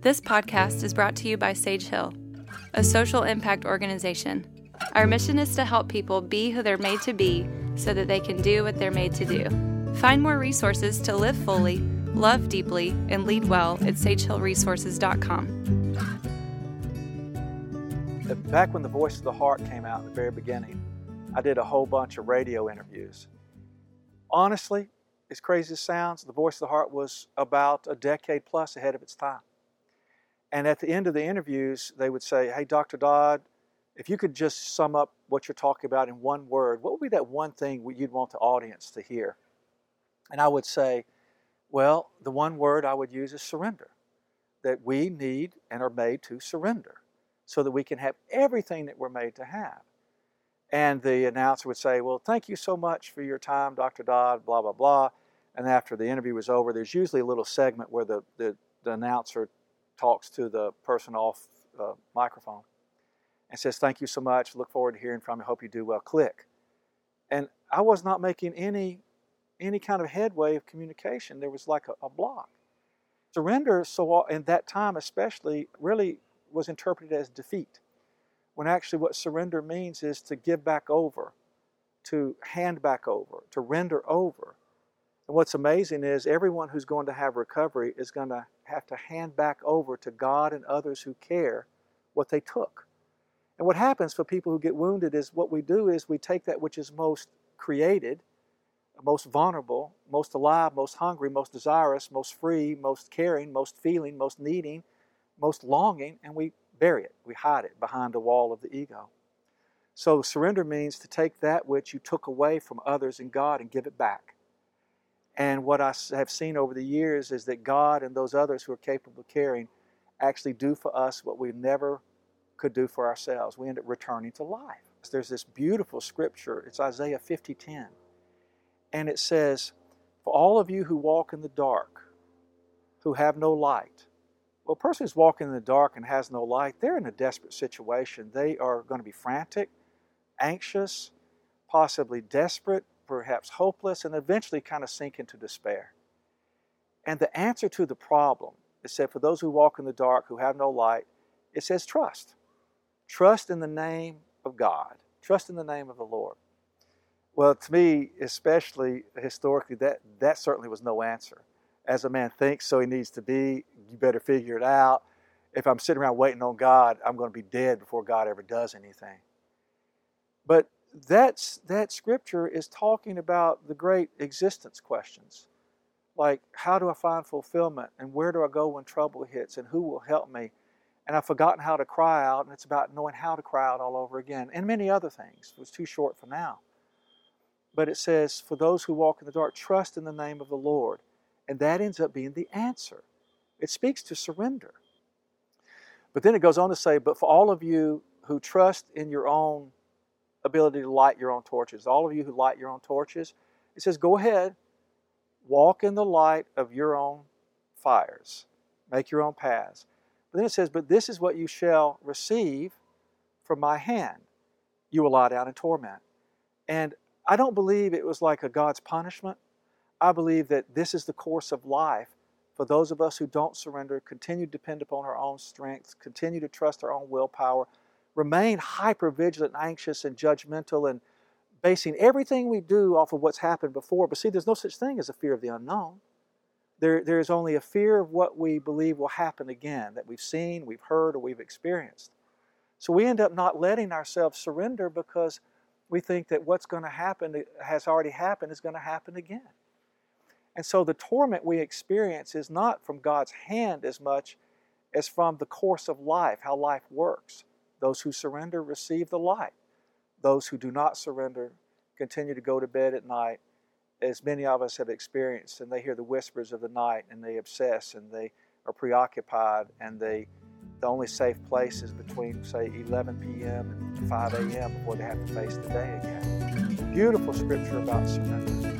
This podcast is brought to you by Sage Hill, a social impact organization. Our mission is to help people be who they're made to be so that they can do what they're made to do. Find more resources to live fully, love deeply, and lead well at sagehillresources.com. Back when The Voice of the Heart came out in the very beginning, I did a whole bunch of radio interviews. Honestly, as crazy as sounds, The Voice of the Heart was about a decade plus ahead of its time. And at the end of the interviews, they would say, Hey, Dr. Dodd, if you could just sum up what you're talking about in one word, what would be that one thing you'd want the audience to hear? And I would say, Well, the one word I would use is surrender. That we need and are made to surrender so that we can have everything that we're made to have. And the announcer would say, Well, thank you so much for your time, Dr. Dodd, blah, blah, blah. And after the interview was over, there's usually a little segment where the, the, the announcer talks to the person off uh, microphone and says, Thank you so much. Look forward to hearing from you. Hope you do well. Click. And I was not making any any kind of headway of communication. There was like a, a block. Surrender, so in that time especially, really was interpreted as defeat. When actually, what surrender means is to give back over, to hand back over, to render over. And what's amazing is everyone who's going to have recovery is going to have to hand back over to God and others who care what they took. And what happens for people who get wounded is what we do is we take that which is most created, most vulnerable, most alive, most hungry, most desirous, most free, most caring, most feeling, most needing, most longing, and we bury it. We hide it behind the wall of the ego. So surrender means to take that which you took away from others and God and give it back. And what I have seen over the years is that God and those others who are capable of caring actually do for us what we never could do for ourselves. We end up returning to life. There's this beautiful scripture, it's Isaiah 50:10. And it says, For all of you who walk in the dark, who have no light. Well, a person who's walking in the dark and has no light, they're in a desperate situation. They are going to be frantic, anxious, possibly desperate, perhaps hopeless, and eventually kind of sink into despair. And the answer to the problem is said, for those who walk in the dark, who have no light, it says trust. Trust in the name of God. Trust in the name of the Lord. Well, to me, especially historically, that, that certainly was no answer. As a man thinks, so he needs to be. You better figure it out. If I'm sitting around waiting on God, I'm going to be dead before God ever does anything. But that's, that scripture is talking about the great existence questions. Like, how do I find fulfillment? And where do I go when trouble hits? And who will help me? And I've forgotten how to cry out, and it's about knowing how to cry out all over again, and many other things. It was too short for now. But it says, For those who walk in the dark, trust in the name of the Lord. And that ends up being the answer. It speaks to surrender. But then it goes on to say, But for all of you who trust in your own ability to light your own torches. All of you who light your own torches, it says, go ahead, walk in the light of your own fires, make your own paths. But then it says, but this is what you shall receive from my hand. You will lie down in torment. And I don't believe it was like a God's punishment. I believe that this is the course of life for those of us who don't surrender, continue to depend upon our own strength, continue to trust our own willpower, remain hyper vigilant, anxious, and judgmental, and basing everything we do off of what's happened before. But see, there's no such thing as a fear of the unknown. There, there is only a fear of what we believe will happen again, that we've seen, we've heard, or we've experienced. So we end up not letting ourselves surrender because we think that what's going to happen has already happened is going to happen again. And so the torment we experience is not from God's hand as much as from the course of life, how life works. Those who surrender receive the light. Those who do not surrender continue to go to bed at night, as many of us have experienced, and they hear the whispers of the night and they obsess and they are preoccupied and they the only safe place is between say 11 p.m. and 5 a.m. before they have to face the day again. Beautiful scripture about surrender.